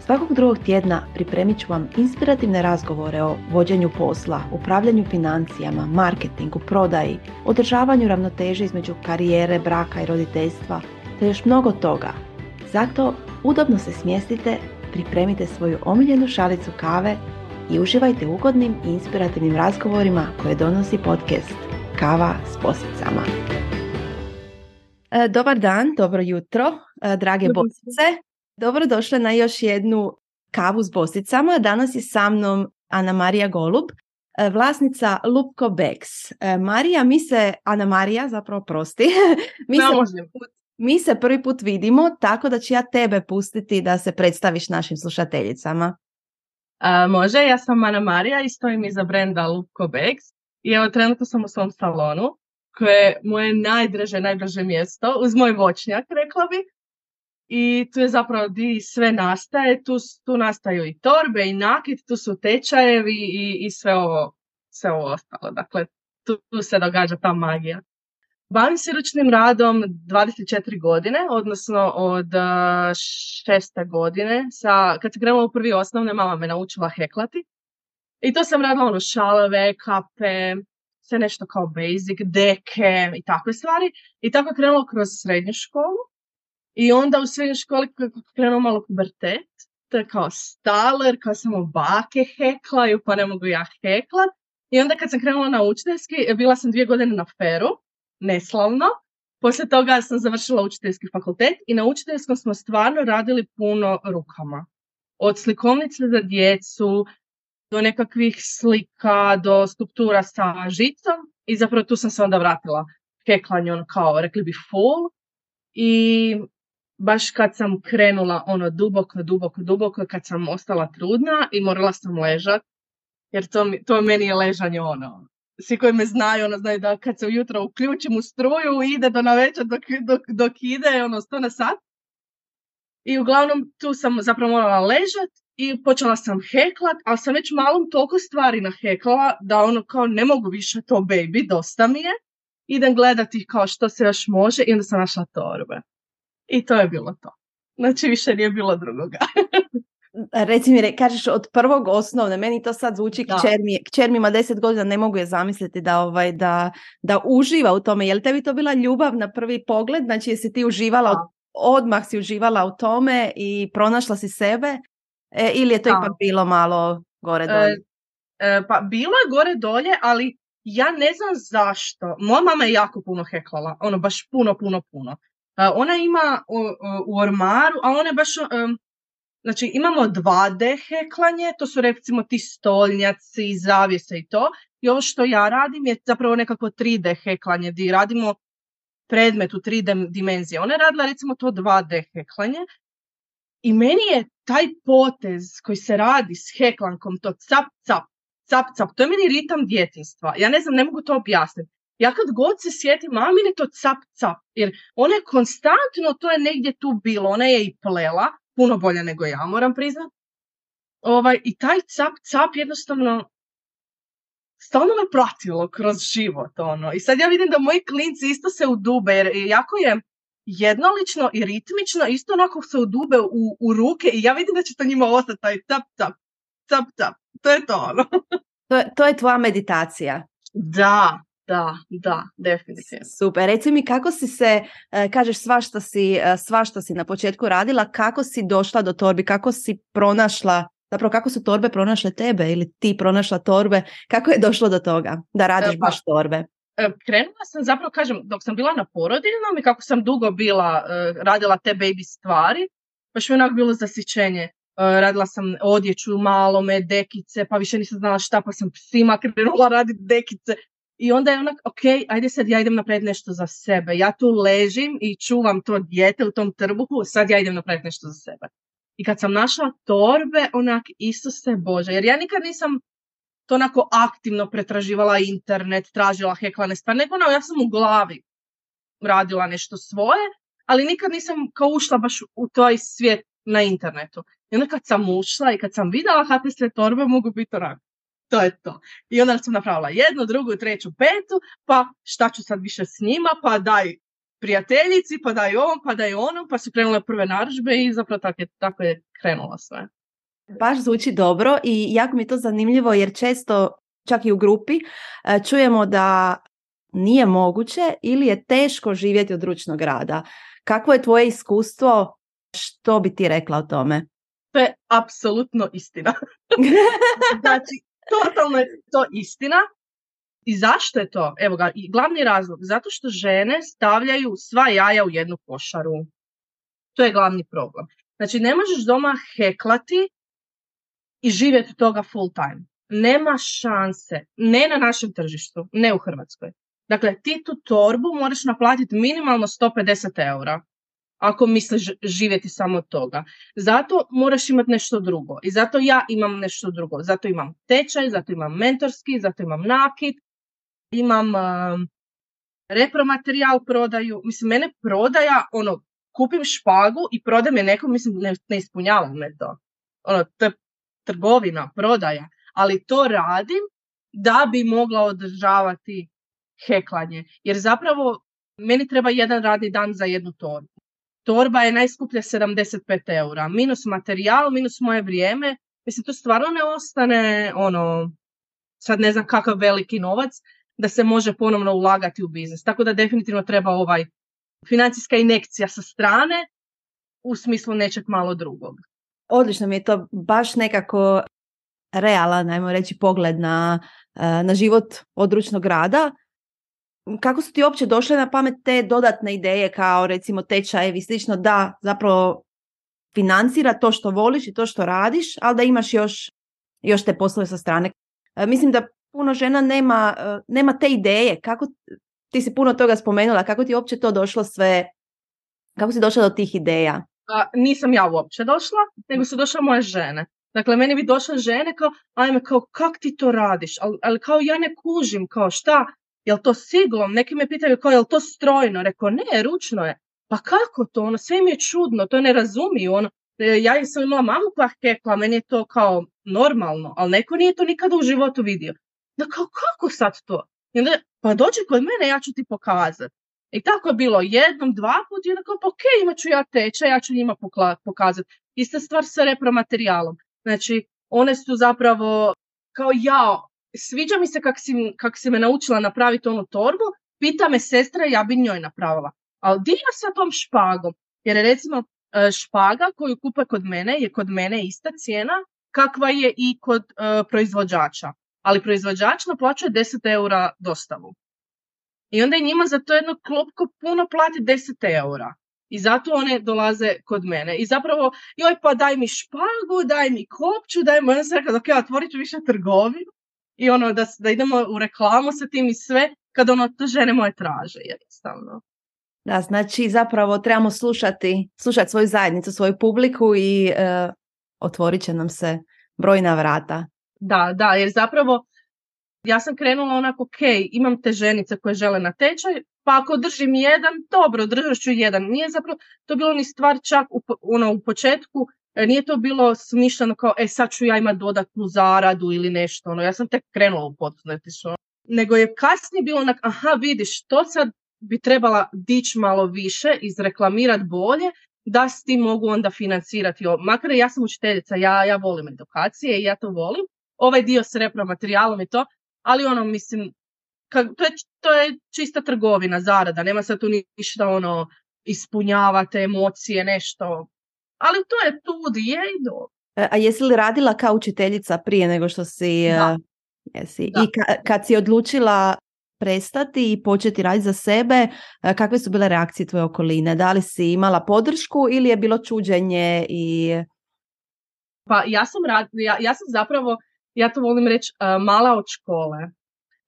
Svakog drugog tjedna pripremit ću vam inspirativne razgovore o vođenju posla, upravljanju financijama, marketingu, prodaji, održavanju ravnoteže između karijere, braka i roditeljstva, te još mnogo toga. Zato udobno se smjestite, pripremite svoju omiljenu šalicu kave i uživajte ugodnim i inspirativnim razgovorima koje donosi podcast Kava s posicama. E, dobar dan, dobro jutro, e, drage bosice. Dobro došle na još jednu kavu s bosicama. Danas je sa mnom Ana Marija Golub, e, vlasnica Lupko Bex. Marija, mi se, Ana Marija, zapravo prosti, mi, se, mi se prvi put vidimo, tako da ću ja tebe pustiti da se predstaviš našim slušateljicama. A, može, ja sam Ana Marija i stojim iza brenda Lupko Bex. I evo, trenutno sam u svom salonu, koje je moje najdraže, najdraže mjesto, uz moj voćnjak, rekla bi. I tu je zapravo di sve nastaje, tu, tu nastaju i torbe i nakit, tu su tečajevi i, i sve, ovo, sve ovo ostalo. Dakle, tu, tu se događa ta magija. Bavim se ručnim radom 24 godine, odnosno od šeste godine. Sa, kad sam krenula u prvi osnovne, mama me naučila heklati. I to sam radila ono šalove, kape, sve nešto kao basic, deke i takve stvari. I tako je krenulo kroz srednju školu. I onda u srednjoj školi krenuo malo pubertet. To je kao staler, kao samo bake heklaju, pa ne mogu ja heklat. I onda kad sam krenula na učiteljski, bila sam dvije godine na feru neslavno. Poslije toga sam završila učiteljski fakultet i na učiteljskom smo stvarno radili puno rukama. Od slikovnice za djecu, do nekakvih slika, do skulptura sa žicom i zapravo tu sam se onda vratila keklanju ono kao rekli bi full i baš kad sam krenula ono duboko, duboko, duboko, kad sam ostala trudna i morala sam ležat, jer to, to meni je ležanje ono, svi koji me znaju, ono, znaju da kad se ujutro uključim u struju, ide do navečer dok, dok, dok ide, ono, sto na sat. I uglavnom tu sam zapravo morala ležat i počela sam heklat, ali sam već malom toliko stvari naheklala da ono kao ne mogu više to baby, dosta mi je. Idem gledati kao što se još može i onda sam našla torbe. I to je bilo to. Znači više nije bilo drugoga. Reci mi, kažeš od prvog osnovne, meni to sad zvuči, kćer mi, kćer mi ima deset godina, ne mogu je zamisliti da, ovaj, da, da uživa u tome. Je li tebi to bila ljubav na prvi pogled? Znači jesi ti uživala, odmah si uživala u tome i pronašla si sebe? E, ili je to ipak bilo malo gore e, dolje? E, pa bilo je gore dolje, ali ja ne znam zašto. Moja mama je jako puno heklala, ono baš puno, puno, puno. Ona ima u, ormaru, a ona baš... Znači imamo 2D heklanje, to su recimo ti stolnjaci, zavjese i to. I ovo što ja radim je zapravo nekako 3D heklanje, gdje radimo predmet u 3D dimenzije. Ona je radila recimo to 2D heklanje i meni je taj potez koji se radi s heklankom, to cap, cap, cap, cap, to je meni ritam djetinstva. Ja ne znam, ne mogu to objasniti. Ja kad god se sjetim, a meni to cap, cap, jer ona je konstantno, to je negdje tu bilo, ona je i plela, puno bolje nego ja, moram priznat. Ovaj, I taj cap, cap jednostavno stalno me pratilo kroz život. Ono. I sad ja vidim da moji klinci isto se udube, jer jako je jednolično i ritmično, isto onako se udube u, u ruke i ja vidim da će to njima ostati taj cap, cap, cap, cap. To je to ono. to, je, to je tvoja meditacija. Da, da, da, definitivno. Super. Reci mi kako si se, e, kažeš svašta si, e, svašta si na početku radila, kako si došla do torbi, kako si pronašla, zapravo kako su torbe pronašle tebe ili ti pronašla torbe, kako je došlo do toga da radiš e, pa, baš torbe? Krenula sam zapravo, kažem, dok sam bila na porodiljnom i kako sam dugo bila, radila te baby stvari, baš mi onak bilo zasićenje. Radila sam odjeću malome, dekice, pa više nisam znala šta, pa sam psima krenula raditi dekice. I onda je onak, ok, ajde sad ja idem napraviti nešto za sebe. Ja tu ležim i čuvam to dijete u tom trbuhu, sad ja idem napraviti nešto za sebe. I kad sam našla torbe, onak, Isuse Bože, jer ja nikad nisam to onako aktivno pretraživala internet, tražila heklane stvari, nego ono, ja sam u glavi radila nešto svoje ali nikad nisam kao ušla baš u taj svijet na internetu. I onda kad sam ušla i kad sam vidjela kakve sve torbe mogu biti onako. To je to. I onda sam napravila jednu, drugu, treću, petu, pa šta ću sad više s njima, pa daj prijateljici, pa daj ovom, pa daj onom, pa su krenule prve narudžbe i zapravo tako je, tako je krenulo sve. Baš zvuči dobro i jako mi je to zanimljivo jer često, čak i u grupi, e, čujemo da nije moguće ili je teško živjeti od ručnog rada. Kakvo je tvoje iskustvo? Što bi ti rekla o tome? To je apsolutno istina. znači, totalno je to istina. I zašto je to? Evo ga, glavni razlog. Zato što žene stavljaju sva jaja u jednu košaru. To je glavni problem. Znači, ne možeš doma heklati i živjeti toga full time. Nema šanse. Ne na našem tržištu, ne u Hrvatskoj. Dakle, ti tu torbu moraš naplatiti minimalno 150 eura ako misliš živjeti samo toga. Zato moraš imati nešto drugo. I zato ja imam nešto drugo. Zato imam tečaj, zato imam mentorski, zato imam nakit, imam uh, repromaterijal prodaju. Mislim, mene prodaja, ono, kupim špagu i prodam je nekom, mislim, ne, ne ispunjava me to. Ono, to je trgovina, prodaja. Ali to radim da bi mogla održavati heklanje. Jer zapravo meni treba jedan radni dan za jednu torbu. Torba je najskuplja 75 eura. Minus materijal, minus moje vrijeme. Mislim, to stvarno ne ostane ono, sad ne znam kakav veliki novac da se može ponovno ulagati u biznis. Tako da definitivno treba ovaj financijska inekcija sa strane u smislu nečeg malo drugog. Odlično mi je to baš nekako realan, ajmo reći, pogled na, eh, na život od ručnog rada kako su ti uopće došle na pamet te dodatne ideje kao recimo tečajevi slično da zapravo financira to što voliš i to što radiš, ali da imaš još, još te poslove sa strane. E, mislim da puno žena nema, e, nema te ideje. Kako ti si puno toga spomenula, kako ti uopće to došlo sve, kako si došla do tih ideja? A, nisam ja uopće došla, nego su došle moje žene. Dakle, meni bi došle žene kao, ajme, kao, kak ti to radiš? Ali, ali kao ja ne kužim, kao šta, jel to siglom? Neki me pitaju kao, jel to strojno? Rekao, ne, ručno je. Pa kako to? Ono, sve mi je čudno, to ne razumiju. Ono, e, ja sam imala mamu koja hekla, meni je to kao normalno, ali neko nije to nikada u životu vidio. Da kao, kako sad to? Onda, pa dođi kod mene, ja ću ti pokazati. I tako je bilo jednom, dva put i onda kao, pa ok, imat ću ja tečaj, ja ću njima pokazati. Ista stvar sa repromaterijalom. Znači, one su zapravo kao ja, sviđa mi se kako si, kak si me naučila napraviti onu torbu, pita me sestra, ja bi njoj napravila. Ali di je sa tom špagom? Jer recimo e, špaga koju kupe kod mene je kod mene ista cijena kakva je i kod e, proizvođača. Ali proizvođač naplaćuje 10 eura dostavu. I onda je njima za to jedno klopko puno plati 10 eura. I zato one dolaze kod mene. I zapravo, joj pa daj mi špagu, daj mi kopču, daj mi, onda sam rekla, ok, otvorit ću više trgovinu i ono da, da idemo u reklamu sa tim i sve kad ono to žene moje traže jednostavno. Da, znači zapravo trebamo slušati, slušati svoju zajednicu, svoju publiku i e, otvorit će nam se brojna vrata. Da, da, jer zapravo ja sam krenula onako, ok, imam te ženice koje žele na tečaj, pa ako držim jedan, dobro, držat ću jedan. Nije zapravo to bilo ni stvar čak u, ono, u početku nije to bilo smišljeno kao, e sad ću ja imati dodatnu zaradu ili nešto, ono, ja sam tek krenula u poduzetništvo. Nego je kasnije bilo onak, aha vidiš, to sad bi trebala dići malo više, izreklamirati bolje, da s tim mogu onda financirati. Makar ja sam učiteljica, ja, ja volim edukacije i ja to volim. Ovaj dio s repromaterijalom i to, ali ono, mislim, to, je, to je čista trgovina, zarada, nema se tu ništa ono, ispunjavate emocije, nešto, ali to je tu gdje i do. E, a jesi li radila kao učiteljica prije nego što si... E, da. Jesi. I kad si odlučila prestati i početi raditi za sebe, e, kakve su bile reakcije tvoje okoline? Da li si imala podršku ili je bilo čuđenje i... Pa ja sam, rad, ja, ja sam zapravo, ja to volim reći, mala od škole.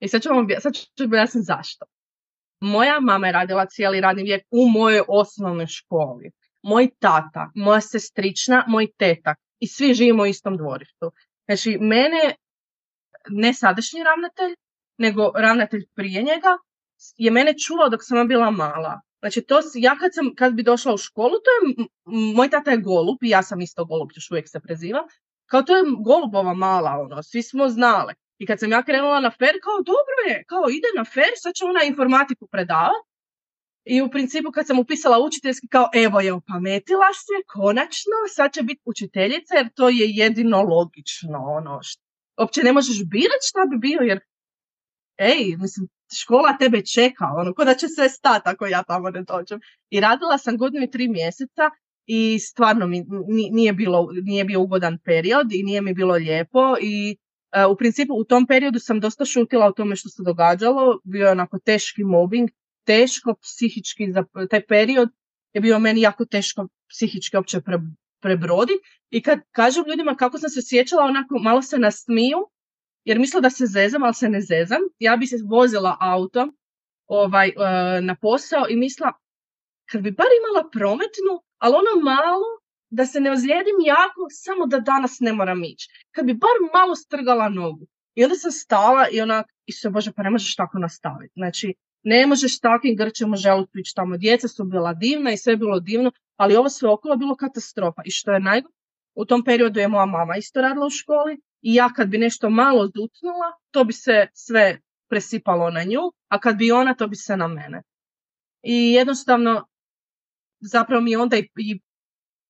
I sad ću vam sad ću objasniti zašto. Moja mama je radila cijeli radni vijek u mojoj osnovnoj školi moj tata, moja sestrična, moj tetak i svi živimo u istom dvorištu. Znači, mene, ne sadašnji ravnatelj, nego ravnatelj prije njega, je mene čuvao dok sam bila mala. Znači, to, ja kad, sam, kad bi došla u školu, to je, moj tata je golub i ja sam isto golub, još uvijek se prezivam. Kao to je golubova mala, ono, svi smo znali. I kad sam ja krenula na fer, kao dobro je, kao ide na fer, sad će ona informatiku predavati. I u principu kad sam upisala učiteljski, kao evo je opametila se, konačno, sad će biti učiteljica jer to je jedino logično. Ono, što, uopće ne možeš birati šta bi bio jer ej, mislim, škola tebe čeka, ono, ko da će sve stati ako ja tamo ne dođem. I radila sam godinu i tri mjeseca i stvarno mi nije, bilo, nije bio ugodan period i nije mi bilo lijepo i e, u principu u tom periodu sam dosta šutila o tome što se događalo, bio je onako teški mobbing, teško psihički taj period je bio meni jako teško psihički uopće pre, prebroditi i kad kažem ljudima kako sam se sjećala, onako malo se nasmiju jer misle da se zezam, ali se ne zezam. Ja bi se vozila auto ovaj, e, na posao i misla kad bi bar imala prometnu, ali ono malo da se ne ozlijedim jako, samo da danas ne moram ići. Kad bi bar malo strgala nogu. I onda sam stala i onak, i se bože, pa ne možeš tako nastaviti. Znači, ne možeš takvim grčem u želucu ići tamo. Djeca su bila divna i sve bilo divno, ali ovo sve okolo bilo katastrofa. I što je najgore, u tom periodu je moja mama isto radila u školi i ja kad bi nešto malo zucnula, to bi se sve presipalo na nju, a kad bi ona, to bi se na mene. I jednostavno, zapravo mi onda i, i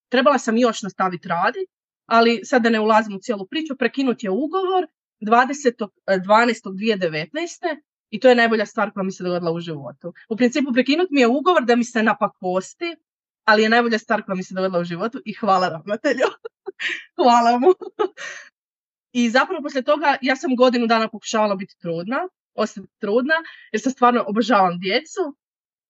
trebala sam još nastaviti raditi, ali sad da ne ulazim u cijelu priču, prekinut je ugovor 20.12.2019. I to je najbolja stvar koja mi se dogodila u životu. U principu prekinut mi je ugovor da mi se napakosti, ali je najbolja stvar koja mi se dogodila u životu i hvala ravnatelju. hvala mu. I zapravo poslije toga ja sam godinu dana pokušavala biti trudna, ostati trudna, jer sam stvarno obožavam djecu.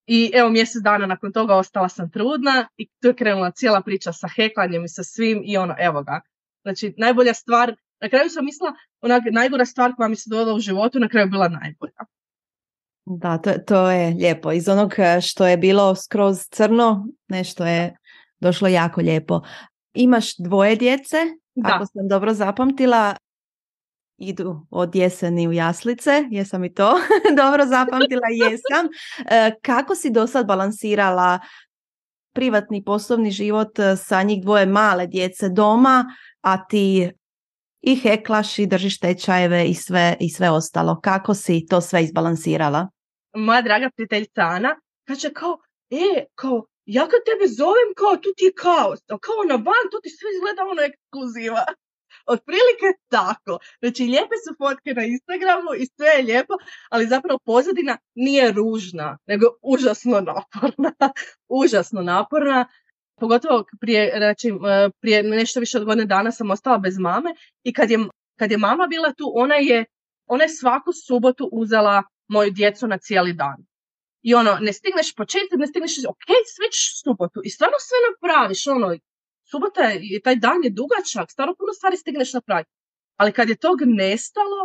I evo mjesec dana nakon toga ostala sam trudna i tu je krenula cijela priča sa heklanjem i sa svim i ono, evo ga. Znači, najbolja stvar, na kraju sam mislila, onak, najgora stvar koja mi se dogodila u životu, na kraju bila najbolja. Da, to, to je lijepo. Iz onog eh, što je bilo skroz crno, nešto je došlo jako lijepo. Imaš dvoje djece, da. ako sam dobro zapamtila, idu od jeseni u jaslice, jesam i to dobro zapamtila, jesam. Eh, kako si do sad balansirala privatni poslovni život eh, sa njih dvoje male djece doma, a ti i heklaš i držiš tečajeve i sve, i sve ostalo. Kako si to sve izbalansirala? Moja draga prijateljica Ana kaže kao, e, kao, ja kad tebe zovem, kao, tu ti je kaos. A kao na van, to ti sve izgleda ono ekskluziva. Otprilike tako. Znači, lijepe su fotke na Instagramu i sve je lijepo, ali zapravo pozadina nije ružna, nego užasno naporna. užasno naporna pogotovo prije, znači, prije nešto više od godine dana sam ostala bez mame i kad je, kad je mama bila tu, ona je, ona je svaku subotu uzela moju djecu na cijeli dan. I ono, ne stigneš početi, ne stigneš, ok, sve ćeš subotu. I stvarno sve napraviš, ono, subota je, taj dan je dugačak, stvarno puno stvari stigneš napraviti. Ali kad je tog nestalo,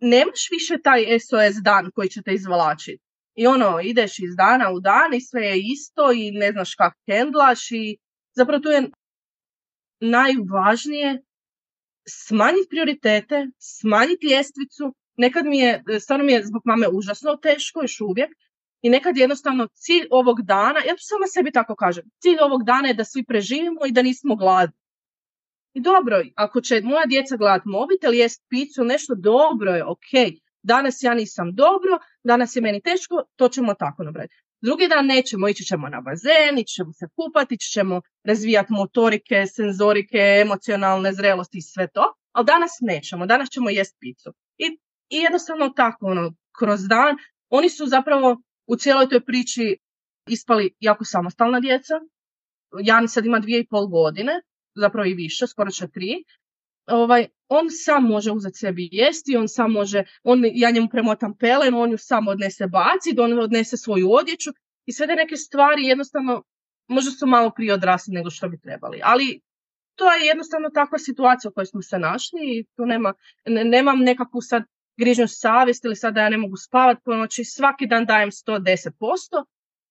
nemaš više taj SOS dan koji će te izvlačiti. I ono, ideš iz dana u dan i sve je isto i ne znaš kako hendlaš i zapravo tu je najvažnije smanjiti prioritete, smanjiti ljestvicu. Nekad mi je, stvarno mi je zbog mame užasno teško još uvijek i nekad jednostavno cilj ovog dana, ja samo sebi tako kažem, cilj ovog dana je da svi preživimo i da nismo gladni. I dobro, ako će moja djeca gledati mobitel, jest picu, nešto dobro je, ok, danas ja nisam dobro, danas je meni teško, to ćemo tako napraviti. Drugi dan nećemo, ići ćemo na bazen, ići ćemo se kupati, ići ćemo razvijati motorike, senzorike, emocionalne zrelosti i sve to, ali danas nećemo, danas ćemo jest picu. I, i jednostavno tako, ono, kroz dan, oni su zapravo u cijeloj toj priči ispali jako samostalna djeca. Jani sad ima dvije i pol godine, zapravo i više, skoro će tri ovaj, on sam može uzeti sebi jesti, on sam može, on, ja njemu premotam pelen, on ju sam odnese baci, on odnese svoju odjeću i sve te neke stvari jednostavno možda su malo prije odrasli nego što bi trebali. Ali to je jednostavno takva situacija u kojoj smo se našli i tu nema, nemam nekakvu sad grižnju savjest ili sad da ja ne mogu spavati po noći, svaki dan dajem 110%,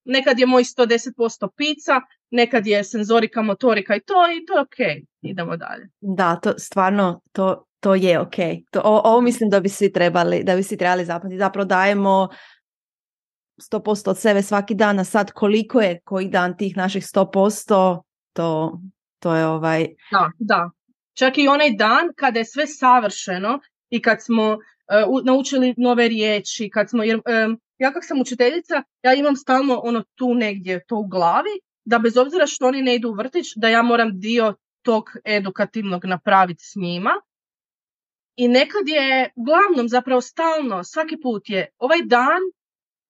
nekad je moj 110% pizza, nekad je senzorika, motorika i to i to je ok. Idemo dalje. Da, to stvarno to, to je ok. To, ovo mislim da bi svi trebali, da bi svi trebali zapamtiti. Zapravo dajemo 100% od sebe svaki dan, a sad koliko je koji dan tih naših 100%, to, to je ovaj... Da, da. Čak i onaj dan kada je sve savršeno i kad smo uh, naučili nove riječi, kad smo, jer um, ja kak sam učiteljica, ja imam stalno ono tu negdje to u glavi, da bez obzira što oni ne idu u vrtić, da ja moram dio tog edukativnog napraviti s njima. I nekad je, uglavnom zapravo stalno, svaki put je ovaj dan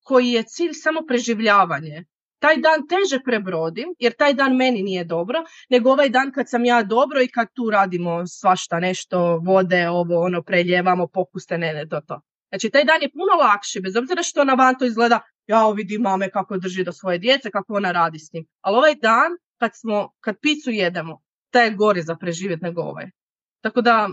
koji je cilj samo preživljavanje. Taj dan teže prebrodim, jer taj dan meni nije dobro, nego ovaj dan kad sam ja dobro i kad tu radimo svašta nešto, vode, ovo, ono, preljevamo, popuste, ne, ne, to, to. Znači, taj dan je puno lakši, bez obzira što na van to izgleda, ja vidim mame kako drži do svoje djece, kako ona radi s njim. Ali ovaj dan, kad, smo, kad picu jedemo, taj je gori za preživjeti nego ovaj. Tako da,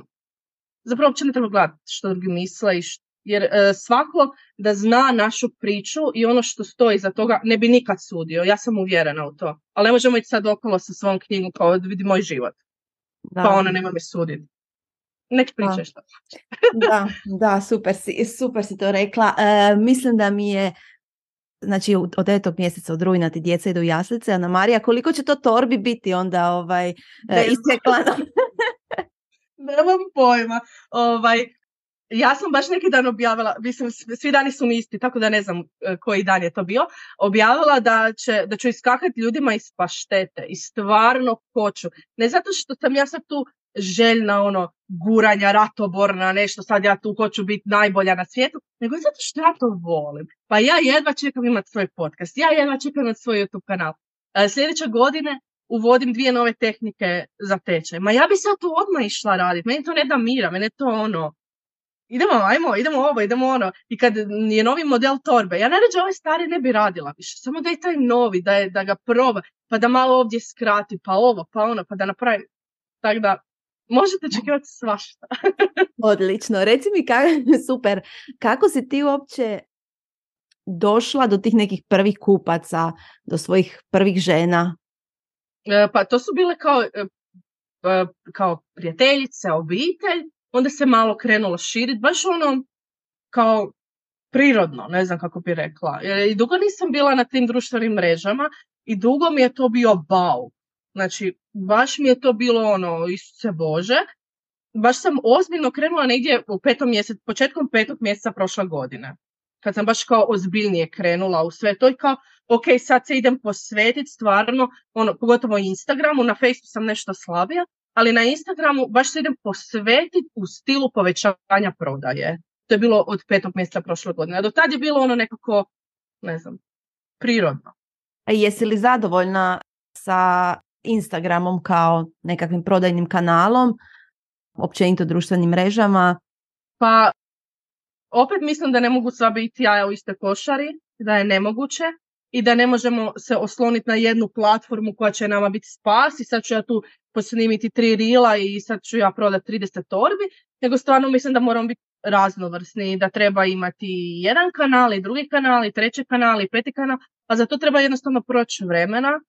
zapravo uopće ne treba gledati što drugi misle i jer e, svako da zna našu priču i ono što stoji za toga ne bi nikad sudio. Ja sam uvjerena u to. Ali ne možemo ići sad okolo sa svom knjigom kao da vidi moj život. Da. Pa ona nema me suditi. Nek pričaj što. da, da, super si, super si to rekla. E, mislim da mi je znači od devetog mjeseca od rujna ti djeca idu u jaslice, Ana Marija, koliko će to torbi biti onda ovaj, e, isjeklano? Nemam pojma. Ovaj, ja sam baš neki dan objavila, mislim, svi dani su mi isti, tako da ne znam e, koji dan je to bio, objavila da, će, da ću iskakati ljudima iz paštete i stvarno hoću. Ne zato što sam ja sad tu željna ono guranja, ratoborna, nešto sad ja tu hoću biti najbolja na svijetu, nego zato što ja to volim. Pa ja jedva čekam imati svoj podcast, ja jedva čekam imati svoj YouTube kanal. E, sljedeće godine uvodim dvije nove tehnike za tečaj. Ma ja bi sad to odmah išla raditi, meni to ne da mira, mene to ono, idemo, ajmo, idemo ovo, idemo ono. I kad je novi model torbe, ja najrađe ovaj stari ne bi radila više, samo da je taj novi, da, je, da ga proba, pa da malo ovdje skrati, pa ovo, pa ono, pa da napravi. Tako da, možete očekivati svašta. Odlično. Reci mi, kako, super, kako si ti uopće došla do tih nekih prvih kupaca, do svojih prvih žena? E, pa to su bile kao, e, e, kao prijateljice, obitelj, onda se malo krenulo širiti, baš ono kao prirodno, ne znam kako bi rekla. I dugo nisam bila na tim društvenim mrežama i dugo mi je to bio bau. Znači, baš mi je to bilo ono, Isuse Bože. Baš sam ozbiljno krenula negdje u petom mjesecu, početkom petog mjeseca prošle godine. Kad sam baš kao ozbiljnije krenula u sve to i kao, ok, sad se idem posvetiti stvarno, ono, pogotovo Instagramu, na Facebooku sam nešto slabija, ali na Instagramu baš se idem posvetiti u stilu povećanja prodaje. To je bilo od petog mjeseca prošle godine. A do tad je bilo ono nekako, ne znam, prirodno. A jesi li zadovoljna sa Instagramom kao nekakvim prodajnim kanalom, općenito društvenim mrežama? Pa, opet mislim da ne mogu sva biti jaja u iste košari, da je nemoguće i da ne možemo se osloniti na jednu platformu koja će nama biti spas i sad ću ja tu posnimiti tri rila i sad ću ja prodati 30 torbi, nego stvarno mislim da moramo biti raznovrsni, da treba imati jedan kanal i drugi kanal i treći kanal i peti kanal, a za to treba jednostavno proći vremena,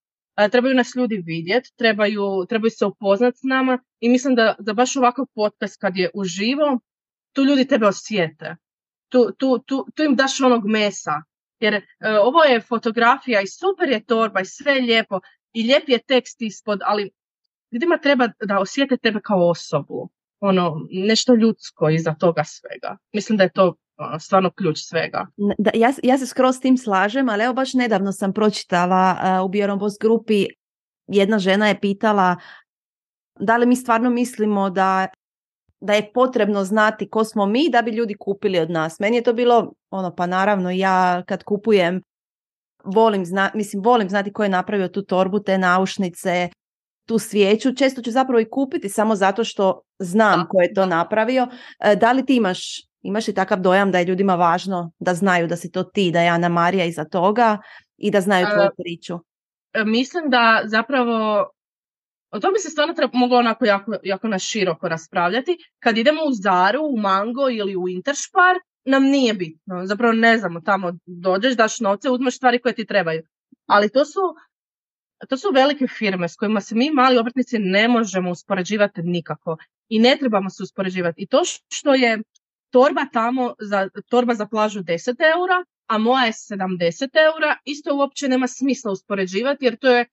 trebaju nas ljudi vidjeti, trebaju, trebaju se upoznati s nama i mislim da, da baš ovakav podcast kad je uživo, tu ljudi tebe osjete. Tu, tu, tu, tu im daš onog mesa. Jer e, ovo je fotografija i super je torba i sve je lijepo i lijep je tekst ispod, ali ljudima treba da osjete tebe kao osobu. Ono, nešto ljudsko iza toga svega. Mislim da je to stvarno ključ svega. Da, ja, ja se skroz tim slažem, ali evo baš nedavno sam pročitala uh, u Bjorn Boss grupi, jedna žena je pitala da li mi stvarno mislimo da da je potrebno znati ko smo mi da bi ljudi kupili od nas. Meni je to bilo ono pa naravno ja kad kupujem volim zna, mislim volim znati ko je napravio tu torbu, te naušnice, tu svijeću. Često ću zapravo i kupiti samo zato što znam ko je to napravio. E, da li ti imaš Imaš li takav dojam da je ljudima važno da znaju da si to ti, da je Ana Marija iza toga i da znaju tvoju priču? E, mislim da zapravo o tome se stvarno treba, moglo onako jako, jako na široko raspravljati. Kad idemo u Zaru, u Mango ili u Interspar, nam nije bitno. Zapravo ne znamo, tamo dođeš, daš novce, uzmeš stvari koje ti trebaju. Ali to su, to su velike firme s kojima se mi mali obrtnici ne možemo uspoređivati nikako. I ne trebamo se uspoređivati. I to što je torba tamo, za, torba za plažu 10 eura, a moja je 70 eura, isto uopće nema smisla uspoređivati jer to je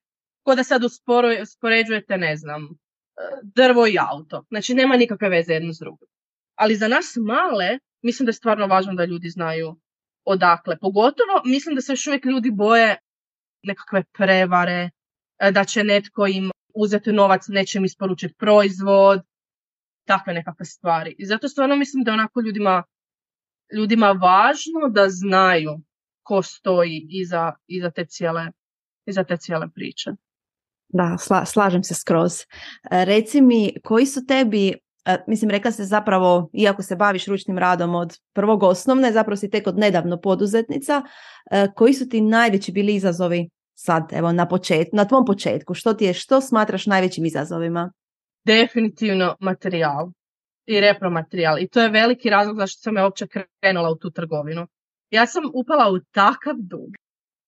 ko da sad uspoređujete, ne znam, drvo i auto. Znači nema nikakve veze jedno s drugim. Ali za nas male, mislim da je stvarno važno da ljudi znaju odakle. Pogotovo mislim da se još uvijek ljudi boje nekakve prevare, da će netko im uzeti novac, neće im isporučiti proizvod, takve nekakve stvari. I zato stvarno mislim da onako ljudima, ljudima važno da znaju ko stoji iza, iza, te, cijele, iza te cijele priče. Da, slažem se skroz. E, reci mi, koji su tebi, e, mislim rekla se zapravo, iako se baviš ručnim radom od prvog osnovne, zapravo si tek od nedavno poduzetnica, e, koji su ti najveći bili izazovi sad, evo na početku, na tvom početku, što ti je, što smatraš najvećim izazovima? Definitivno materijal i repromaterijal i to je veliki razlog zašto sam ja uopće krenula u tu trgovinu. Ja sam upala u takav dug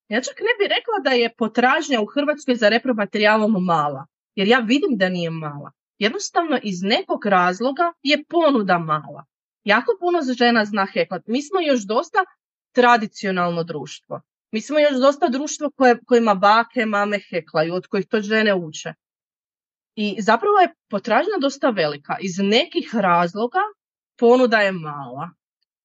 ja čak ne bih rekla da je potražnja u Hrvatskoj za repromaterijalom mala, jer ja vidim da nije mala. Jednostavno iz nekog razloga je ponuda mala. Jako puno žena zna heklat. Mi smo još dosta tradicionalno društvo. Mi smo još dosta društvo koje, kojima bake, mame heklaju, od kojih to žene uče. I zapravo je potražnja dosta velika. Iz nekih razloga ponuda je mala.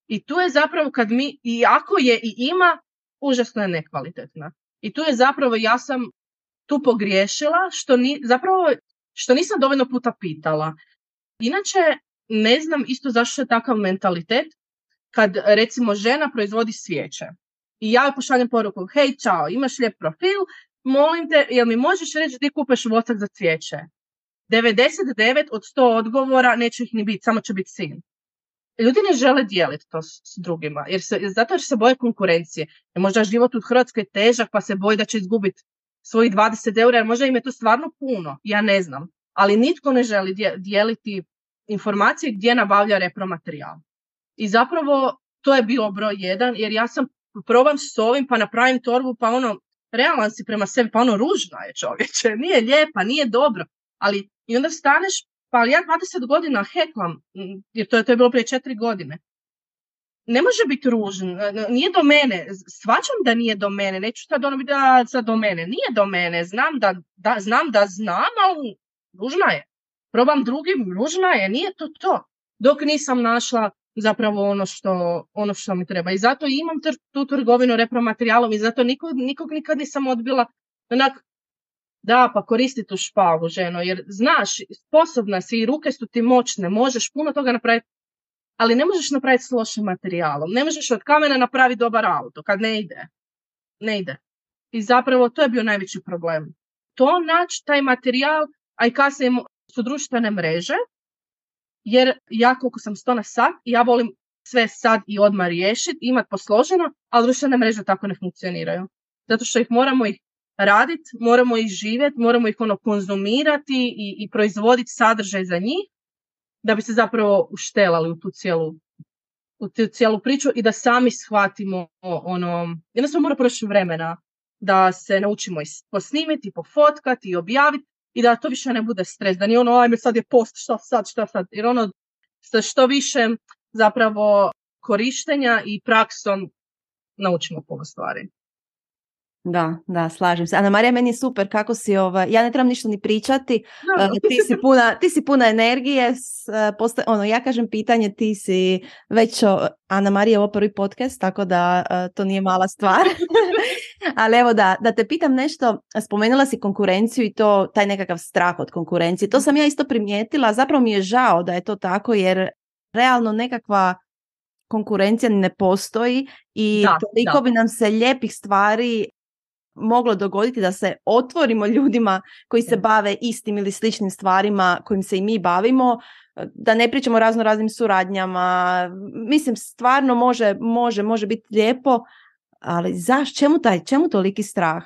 I tu je zapravo kad mi, i ako je i ima, užasno je nekvalitetna. I tu je zapravo, ja sam tu pogriješila, što ni, zapravo što nisam dovoljno puta pitala. Inače, ne znam isto zašto je takav mentalitet kad recimo žena proizvodi svijeće. I ja pošaljem poruku, hej, čao, imaš lijep profil, molim te, jel mi možeš reći gdje kupeš vosak za cvijeće? 99 od 100 odgovora neće ih ni biti, samo će biti sin ljudi ne žele dijeliti to s, drugima, jer se, zato jer se boje konkurencije. Jer možda život u Hrvatskoj je težak pa se boji da će izgubiti svojih 20 eura, jer možda im je to stvarno puno, ja ne znam. Ali nitko ne želi dijeliti informacije gdje nabavlja repromaterijal. I zapravo to je bilo broj jedan, jer ja sam probam s ovim pa napravim torbu pa ono, realan si prema sebi, pa ono ružna je čovječe, nije lijepa, nije dobro. Ali i onda staneš pa ja 20 godina heklam, jer to je, to je bilo prije četiri godine. Ne može biti ružno, nije do mene, svačam da nije do mene, neću sad ono biti da sad do mene, nije do mene, znam da, da, znam da znam, ali ružna je. Probam drugim, ružna je, nije to to. Dok nisam našla zapravo ono što, ono što mi treba. I zato imam tu trgovinu repromaterijalom i zato nikog, nikog nikad nisam odbila. Onak, da, pa koristi tu špalu, ženo, jer znaš, sposobna si i ruke su ti moćne, možeš puno toga napraviti, ali ne možeš napraviti s lošim materijalom. Ne možeš od kamena napraviti dobar auto, kad ne ide. Ne ide. I zapravo to je bio najveći problem. To naći, taj materijal, a i kasnije su društvene mreže, jer ja koliko sam sto na sad, ja volim sve sad i odmah riješiti, imati posloženo, ali društvene mreže tako ne funkcioniraju. Zato što ih moramo ih raditi, moramo ih živjeti, moramo ih ono konzumirati i, i proizvoditi sadržaj za njih da bi se zapravo uštelali u tu cijelu u tu cijelu priču i da sami shvatimo ono, jednostavno mora proći vremena da se naučimo posnimiti, pofotkati i objaviti i da to više ne bude stres, da nije ono, ajme sad je post, šta sad, šta sad, jer ono, sa što više zapravo korištenja i praksom naučimo puno stvari. Da, da, slažem se. Ana Marija, meni je super kako si, ovaj, ja ne trebam ništa ni pričati, uh, ti, si puna, ti si puna energije, uh, ono, ja kažem pitanje, ti si već, o, Ana Marija, ovo prvi podcast, tako da uh, to nije mala stvar. Ali evo da, da te pitam nešto, spomenula si konkurenciju i to, taj nekakav strah od konkurencije. To sam ja isto primijetila, zapravo mi je žao da je to tako, jer realno nekakva konkurencija ne postoji i da, toliko bi nam se lijepih stvari moglo dogoditi da se otvorimo ljudima koji se bave istim ili sličnim stvarima kojim se i mi bavimo, da ne pričamo razno raznim suradnjama. Mislim, stvarno može, može, može biti lijepo, ali zaš, čemu taj, čemu toliki strah?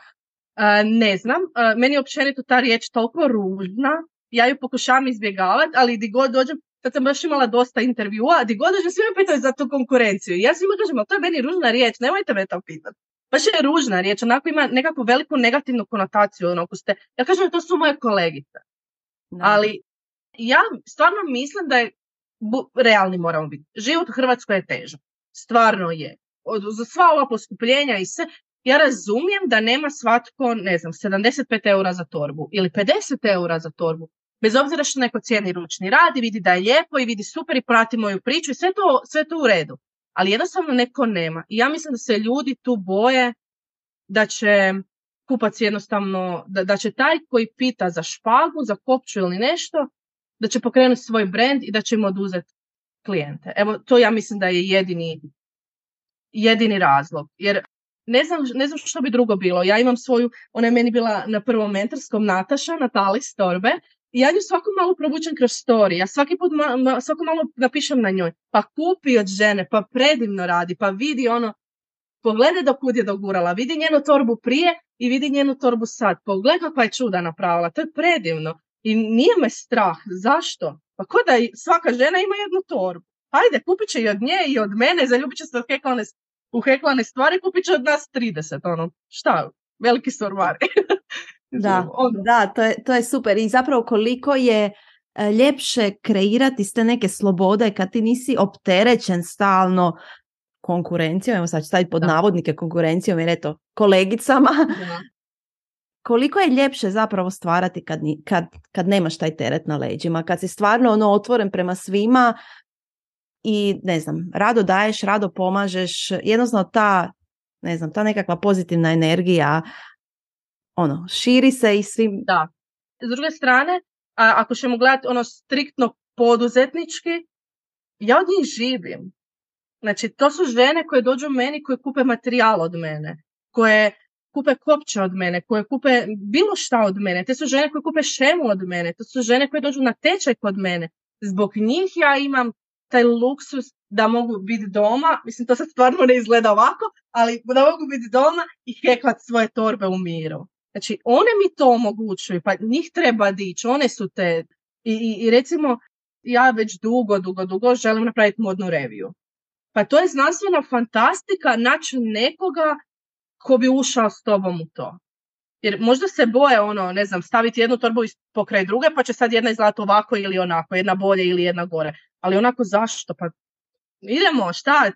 ne znam, meni je općenito ta riječ toliko ružna, ja ju pokušavam izbjegavati, ali di god dođem, kad sam baš imala dosta intervjua, di god dođem, svi me pitaju za tu konkurenciju. Ja svima kažem, ali to je meni ružna riječ, nemojte me to pitati baš je ružna riječ, onako ima nekakvu veliku negativnu konotaciju. Ono, ste, ja kažem to su moje kolegice. Ali ja stvarno mislim da je, realni moramo biti, život u Hrvatskoj je težak. Stvarno je. za sva ova poskupljenja i sve, ja razumijem da nema svatko, ne znam, 75 eura za torbu ili 50 eura za torbu. Bez obzira što neko cijeni ručni rad i vidi da je lijepo i vidi super i prati moju priču i sve to, sve to u redu. Ali jednostavno neko nema. I ja mislim da se ljudi tu boje da će kupac jednostavno, da, da će taj koji pita za špagu, za kopču ili nešto, da će pokrenuti svoj brand i da će im oduzeti klijente. Evo, to ja mislim da je jedini, jedini razlog. Jer ne znam, ne znam što bi drugo bilo. Ja imam svoju, ona je meni bila na prvom mentorskom Nataša, Natali Storbe, ja nju svako malo provučem kroz story. Ja svaki put ma, svako malo napišem na njoj. Pa kupi od žene, pa predivno radi, pa vidi ono, pogledaj do kud je dogurala, vidi njenu torbu prije i vidi njenu torbu sad. Pogledaj kakva je čuda napravila, to je predivno. I nije me strah. Zašto? Pa ko da svaka žena ima jednu torbu. Ajde, kupit će i od nje i od mene, zaljubit će se od heklane, u heklane stvari, kupit će od nas 30. Ono, šta? Veliki su da, ono. da to, je, to je super. I zapravo koliko je e, ljepše kreirati ste neke slobode kad ti nisi opterećen stalno konkurencijom, evo sad ću staviti pod navodnike konkurencijom jer eto, kolegicama, koliko je ljepše zapravo stvarati kad, kad, kad nemaš taj teret na leđima, kad si stvarno ono otvoren prema svima i ne znam, rado daješ, rado pomažeš, jednostavno ta, ne znam, ta nekakva pozitivna energija ono, širi se i svim... Da. S druge strane, a, ako ćemo gledati ono striktno poduzetnički, ja od njih živim. Znači, to su žene koje dođu meni, koje kupe materijal od mene, koje kupe kopće od mene, koje kupe bilo šta od mene. Te su žene koje kupe šemu od mene. To su žene koje dođu na tečaj kod mene. Zbog njih ja imam taj luksus da mogu biti doma, mislim to sad stvarno ne izgleda ovako, ali da mogu biti doma i heklat svoje torbe u miru. Znači, one mi to omogućuju, pa njih treba dići, one su te, i, i, i recimo, ja već dugo, dugo, dugo želim napraviti modnu reviju. Pa to je znanstvena fantastika naći nekoga ko bi ušao s tobom u to. Jer možda se boje ono, ne znam, staviti jednu torbu pokraj druge, pa će sad jedna izgledati ovako ili onako, jedna bolje ili jedna gore. Ali onako zašto? Pa idemo, šta?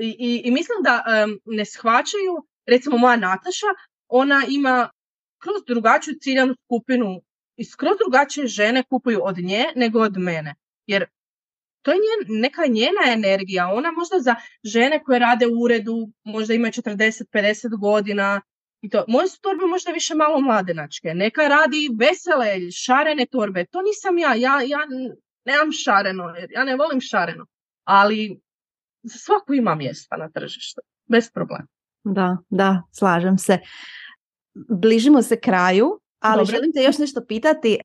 I, i, i mislim da ne shvaćaju, recimo moja Nataša, ona ima kroz drugačiju ciljanu skupinu i skroz drugačije žene kupuju od nje nego od mene. Jer to je njen, neka njena energija. Ona možda za žene koje rade u uredu, možda imaju 40-50 godina, i to. Moje su torbe možda više malo mladenačke. Neka radi vesele, šarene torbe. To nisam ja. Ja, ja nemam šareno. Ja ne volim šareno. Ali za svaku ima mjesta na tržištu. Bez problema. Da, da, slažem se. Bližimo se kraju, ali želim te još nešto pitati.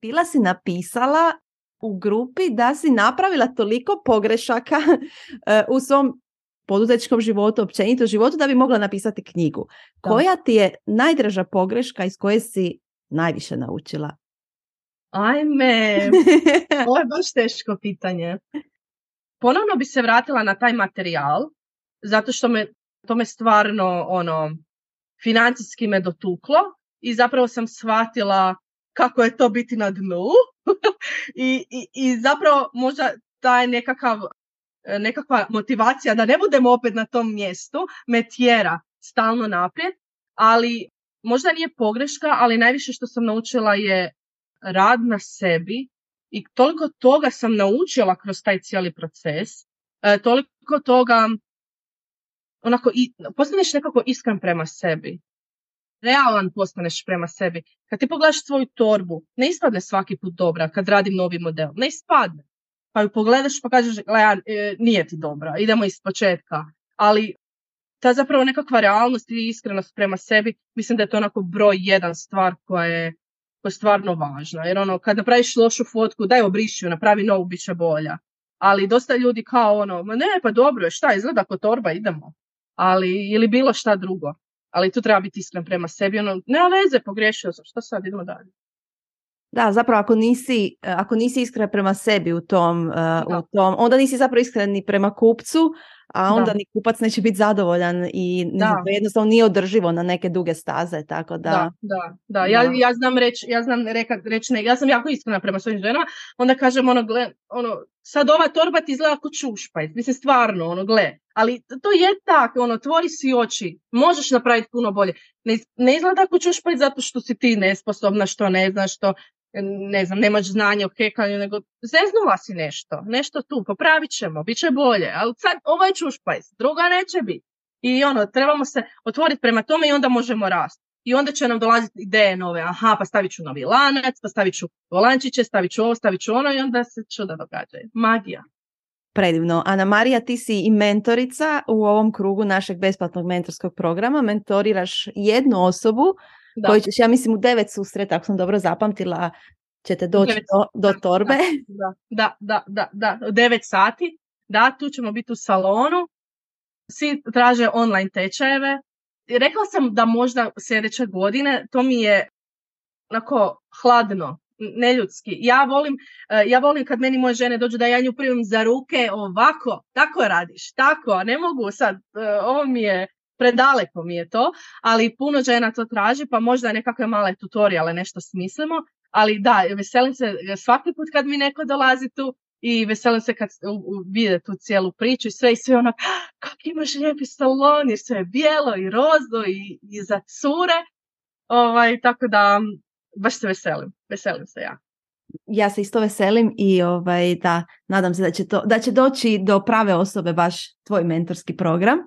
Bila si napisala u grupi da si napravila toliko pogrešaka e, u svom poduzetničkom životu, općenito životu, da bi mogla napisati knjigu. Koja ti je najdraža pogreška iz koje si najviše naučila? Ajme, ovo je baš teško pitanje. Ponovno bi se vratila na taj materijal, zato što me, to me stvarno ono, financijski me dotuklo i zapravo sam shvatila kako je to biti na dnu. I, i, i zapravo možda taj nekakav e, nekakva motivacija da ne budemo opet na tom mjestu me tjera stalno naprijed, ali možda nije pogreška, ali najviše što sam naučila je rad na sebi i toliko toga sam naučila kroz taj cijeli proces, e, toliko toga onako i postaneš nekako iskren prema sebi realan postaneš prema sebi. Kad ti pogledaš svoju torbu, ne ispadne svaki put dobra kad radim novi model. Ne ispadne. Pa ju pogledaš pa kažeš, e, nije ti dobra, idemo iz početka. Ali ta zapravo nekakva realnost i iskrenost prema sebi, mislim da je to onako broj jedan stvar koja je, koja je stvarno važna. Jer ono, kad napraviš lošu fotku, daj obriši ju, napravi novu, bit će bolja. Ali dosta ljudi kao ono, ma ne, pa dobro je, šta, izgleda ako torba, idemo. Ali, ili bilo šta drugo ali tu treba biti iskren prema sebi, ono, nema veze, pogriješio sam, šta sad, idemo dalje. Da, zapravo ako nisi, ako nisi iskren prema sebi u tom, uh, u tom, onda nisi zapravo iskren ni prema kupcu, a onda ni kupac neće biti zadovoljan i da. jednostavno nije održivo na neke duge staze, tako da... Da, da, da. Ja, ja znam reći, ja znam reći ne, ja sam jako iskrena prema svojim ženama, onda kažem ono, gle, ono, sad ova torba ti izgleda kao čušpaj, mislim stvarno, ono, gle, ali to je tako, ono, tvori si oči, možeš napraviti puno bolje. Ne, ne izgleda kao čušpaj zato što si ti nesposobna, što ne znaš, što ne znam, nemaš znanja o hekanju, nego zeznula si nešto, nešto tu, popravit ćemo, bit će bolje, ali sad ovo je čušpajs, druga neće biti. I ono, trebamo se otvoriti prema tome i onda možemo rasti. I onda će nam dolaziti ideje nove, aha, pa stavit ću novi lanac, pa stavit ću volančiće, stavit ću ovo, stavit ću ono i onda se čuda događaju. Magija. Predivno. Ana Marija, ti si i mentorica u ovom krugu našeg besplatnog mentorskog programa. Mentoriraš jednu osobu da. koji ćeš, ja mislim, u devet susreta, ako sam dobro zapamtila, ćete doći do, do torbe. Da, da, da, da, da, u devet sati. Da, tu ćemo biti u salonu. Svi traže online tečajeve. Rekla sam da možda sljedeće godine, to mi je onako hladno, neljudski. Ja volim, e, ja volim kad meni moje žene dođu da ja nju primim za ruke ovako, tako radiš, tako, ne mogu sad, e, ovo mi je predaleko mi je to, ali puno žena to traži, pa možda nekakve male tutoriale nešto smislimo, ali da, veselim se svaki put kad mi neko dolazi tu i veselim se kad vide tu cijelu priču i sve i sve ono, kako imaš lijepi salon, jer sve je bijelo i rozo i, i za cure, ovaj, tako da baš se veselim, veselim se ja. Ja se isto veselim i ovaj, da, nadam se da će, to, da će doći do prave osobe baš tvoj mentorski program.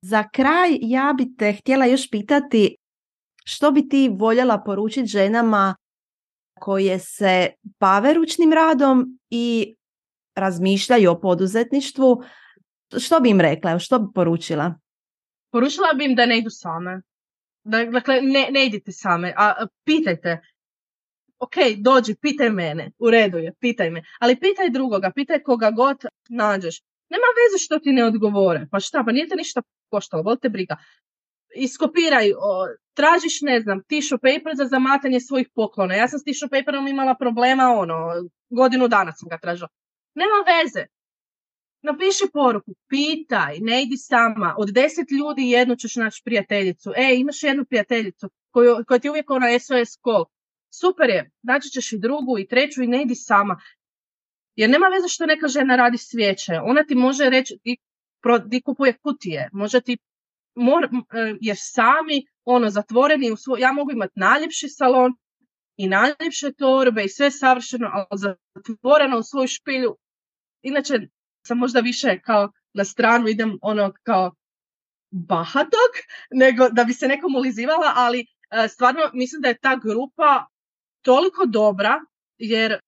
Za kraj ja bi te htjela još pitati što bi ti voljela poručiti ženama koje se bave ručnim radom i razmišljaju o poduzetništvu, što bi im rekla, što bi poručila? Poručila bi im da ne idu same. Dakle, ne, ne idite same, a pitajte. Ok, dođi, pitaj mene, u redu je, pitaj me. Ali pitaj drugoga, pitaj koga god nađeš. Nema veze što ti ne odgovore. Pa šta, pa nije te ništa koštalo, volite briga. Iskopiraj, o, tražiš, ne znam, tissue paper za zamatanje svojih poklona. Ja sam s tissue paperom imala problema, ono, godinu dana sam ga tražila. Nema veze. Napiši poruku, pitaj, ne idi sama. Od deset ljudi jednu ćeš naći prijateljicu. E, imaš jednu prijateljicu koju, koja ti uvijek ona SOS call. Super je, naći ćeš i drugu i treću i ne idi sama. Jer nema veze što neka žena radi svijeće. Ona ti može reći, ti, ti kupuje kutije, može ti, mor, e, jer sami, ono, zatvoreni, u svoj, ja mogu imati najljepši salon i najljepše torbe i sve savršeno, ali zatvoreno u svoju špilju. Inače, sam možda više kao na stranu idem ono kao bahatog, nego da bi se nekom ulizivala, ali e, stvarno mislim da je ta grupa toliko dobra, jer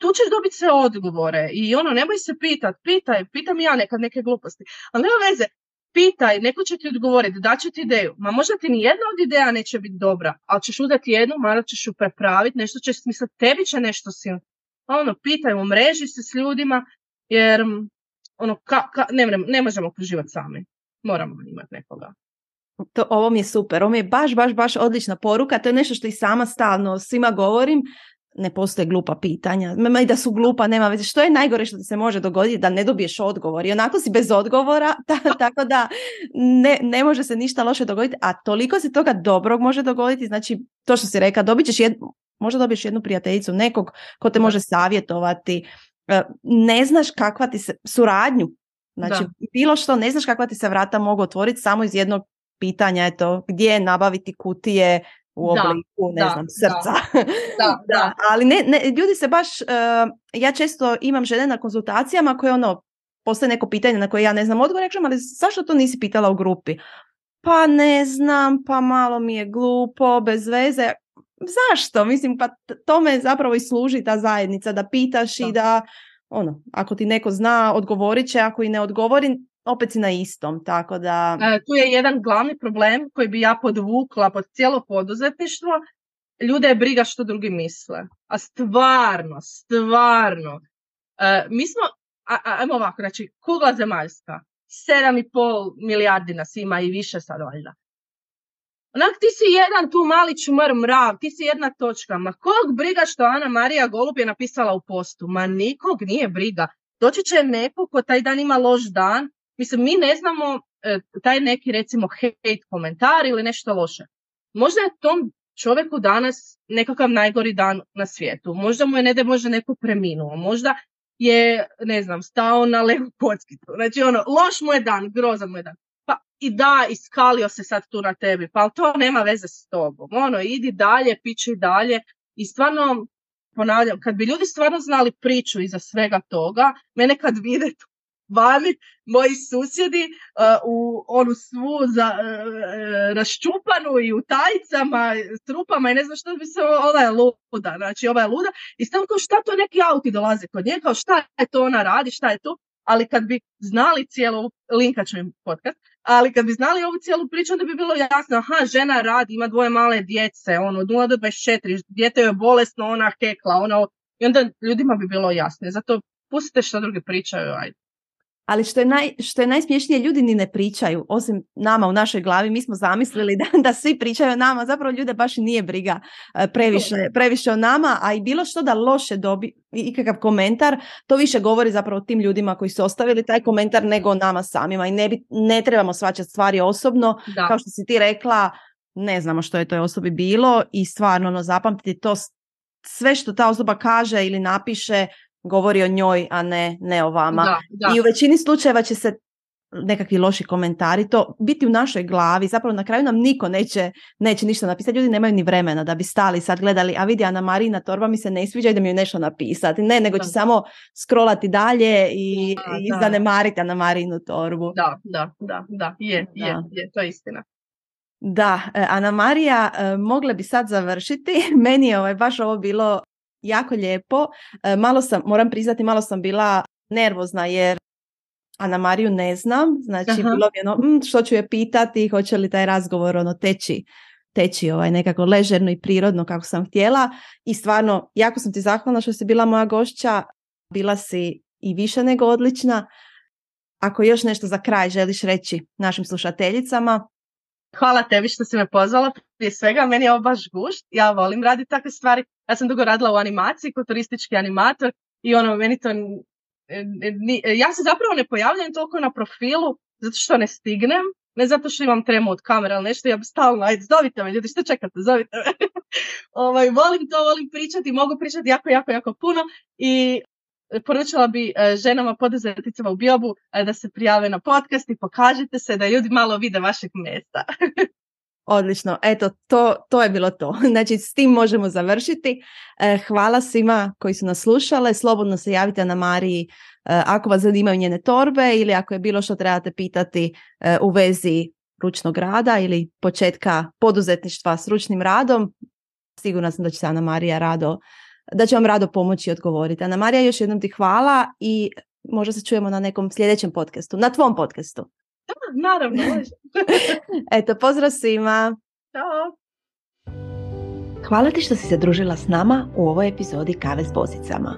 tu ćeš dobiti sve odgovore i ono, nemoj se pitat, pitaj, pitam ja nekad neke gluposti, ali nema veze, pitaj, neko će ti odgovoriti, daće ti ideju, ma možda ti ni jedna od ideja neće biti dobra, ali ćeš udati jednu, malo ćeš ju prepraviti, nešto će smisliti, tebi će nešto si, ono, pitaj, umreži se s ljudima, jer ono, ka, ka, ne, ne možemo preživati sami, moramo imati nekoga. To, ovo mi je super, ovo mi je baš, baš, baš odlična poruka, to je nešto što i sama stalno svima govorim, ne postoje glupa pitanja. I da su glupa, nema veze. Što je najgore što ti se može dogoditi da ne dobiješ odgovor? I onako si bez odgovora, tako da ne, ne može se ništa loše dogoditi, a toliko se toga dobrog može dogoditi. Znači, to što si rekao, dobit ćeš jednu, možda dobiješ jednu prijateljicu, nekog ko te može savjetovati, e, ne znaš kakva ti se, suradnju, znači bilo što, ne znaš kakva ti se vrata mogu otvoriti samo iz jednog pitanja, eto, gdje nabaviti kutije, u obliku, ne znam, srca. Da, da, Ali ne, ne, ljudi se baš, uh, ja često imam žene na konzultacijama koje ono, postoje neko pitanje na koje ja ne znam odgovor, reklam, ali zašto to nisi pitala u grupi? Pa ne znam, pa malo mi je glupo, bez veze. Zašto? Mislim, pa tome zapravo i služi ta zajednica, da pitaš i da, ono, ako ti neko zna, odgovorit će, ako i ne odgovori, opet si na istom, tako da... E, tu je jedan glavni problem koji bi ja podvukla pod cijelo poduzetništvo. Ljude je briga što drugi misle. A stvarno, stvarno. E, mi smo, ajmo ovako, znači, kugla zemaljska, 7,5 milijardi nas ima i više sad valjda. Onak ti si jedan tu mali čumar mrav, ti si jedna točka. Ma kog briga što Ana Marija Golub je napisala u postu? Ma nikog nije briga. doći će neko ko taj dan ima loš dan, mislim mi ne znamo e, taj neki recimo hate komentar ili nešto loše. Možda je tom čovjeku danas nekakav najgori dan na svijetu. Možda mu je ne da možda neko preminuo, možda je, ne znam, stao na levu kockicu. Znači ono, loš mu je dan, grozan mu je dan. Pa i da, iskalio se sad tu na tebi, pa to nema veze s tobom. Ono, idi dalje, pići dalje. I stvarno, ponavljam, kad bi ljudi stvarno znali priču iza svega toga, mene kad vide vani moji susjedi uh, u onu svu za, uh, raščupanu i u tajcama, trupama i ne znam što bi se, ova je luda, znači ova je luda i stavno kao šta to neki auti dolaze kod nje, kao šta je to ona radi, šta je to, ali kad bi znali cijelu, linka ću im podcast, ali kad bi znali ovu cijelu priču, onda bi bilo jasno, aha, žena radi, ima dvoje male djece, ono, 0 do 24, djete je bolesno, ona hekla, ona, i onda ljudima bi bilo jasno. Zato pustite što drugi pričaju, ajde. Ali što je, naj, što je najsmješnije, ljudi ni ne pričaju, osim nama u našoj glavi. Mi smo zamislili da, da svi pričaju o nama, zapravo ljude baš i nije briga e, previše, previše o nama, a i bilo što da loše dobi ikakav komentar, to više govori zapravo o tim ljudima koji su ostavili taj komentar nego o nama samima. I ne, bi, ne trebamo svačati stvari osobno, kao što si ti rekla, ne znamo što je toj osobi bilo i stvarno ono, zapamtiti to sve što ta osoba kaže ili napiše govori o njoj, a ne, ne o vama. I u većini slučajeva će se nekakvi loši komentari, to biti u našoj glavi, zapravo na kraju nam niko neće, neće ništa napisati, ljudi nemaju ni vremena da bi stali sad gledali, a vidi Ana Marina torba mi se ne sviđa i da mi je nešto napisati, ne, nego će samo scrollati dalje i, da, i zanemariti Ana Marinu torbu. Da, da, da, da, je, je, je, to je istina. Da, e, Ana Marija, e, mogle bi sad završiti. Meni je ovaj, baš ovo bilo jako lijepo. E, malo sam, moram priznati, malo sam bila nervozna jer Ana Mariju ne znam, znači Aha. bilo mi ono, mm, što ću je pitati, hoće li taj razgovor ono teći, teći ovaj nekako ležerno i prirodno kako sam htjela i stvarno jako sam ti zahvalna što si bila moja gošća, bila si i više nego odlična. Ako još nešto za kraj želiš reći našim slušateljicama, Hvala tebi što si me pozvala. Prije svega, meni je ovo baš gušt. Ja volim raditi takve stvari. Ja sam dugo radila u animaciji kao turistički animator i ono, meni to... Ja se zapravo ne pojavljam toliko na profilu zato što ne stignem, ne zato što imam tremu od kamera ali nešto, ja bi stalno, ajde, zovite me ljudi, što čekate, zovite me. ovaj, volim to, volim pričati, mogu pričati jako, jako, jako puno i poručila bi e, ženama poduzetnicama u Biobu e, da se prijave na podcast i pokažite se da ljudi malo vide vašeg mjesta. Odlično, eto to, to je bilo to. Znači s tim možemo završiti. E, hvala svima koji su nas slušale. Slobodno se javite na Mariji ako vas zanimaju njene torbe ili ako je bilo što trebate pitati u vezi ručnog rada ili početka poduzetništva s ručnim radom. Sigurna sam da će se Ana Marija rado da će vam rado pomoći i odgovoriti. Ana Marija, još jednom ti hvala i možda se čujemo na nekom sljedećem podcastu, na tvom podcastu. Da, naravno. Eto, pozdrav svima. Ćao. Hvala ti što si se družila s nama u ovoj epizodi Kave s bosicama.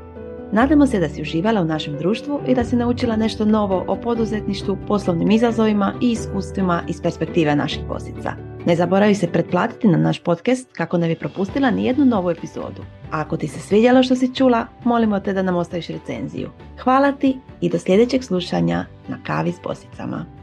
Nadamo se da si uživala u našem društvu i da si naučila nešto novo o poduzetništvu, poslovnim izazovima i iskustvima iz perspektive naših bosica. Ne zaboravi se pretplatiti na naš podcast kako ne bi propustila ni jednu novu epizodu. A ako ti se svidjelo što si čula, molimo te da nam ostaviš recenziju. Hvala ti i do sljedećeg slušanja na kavi s posicama.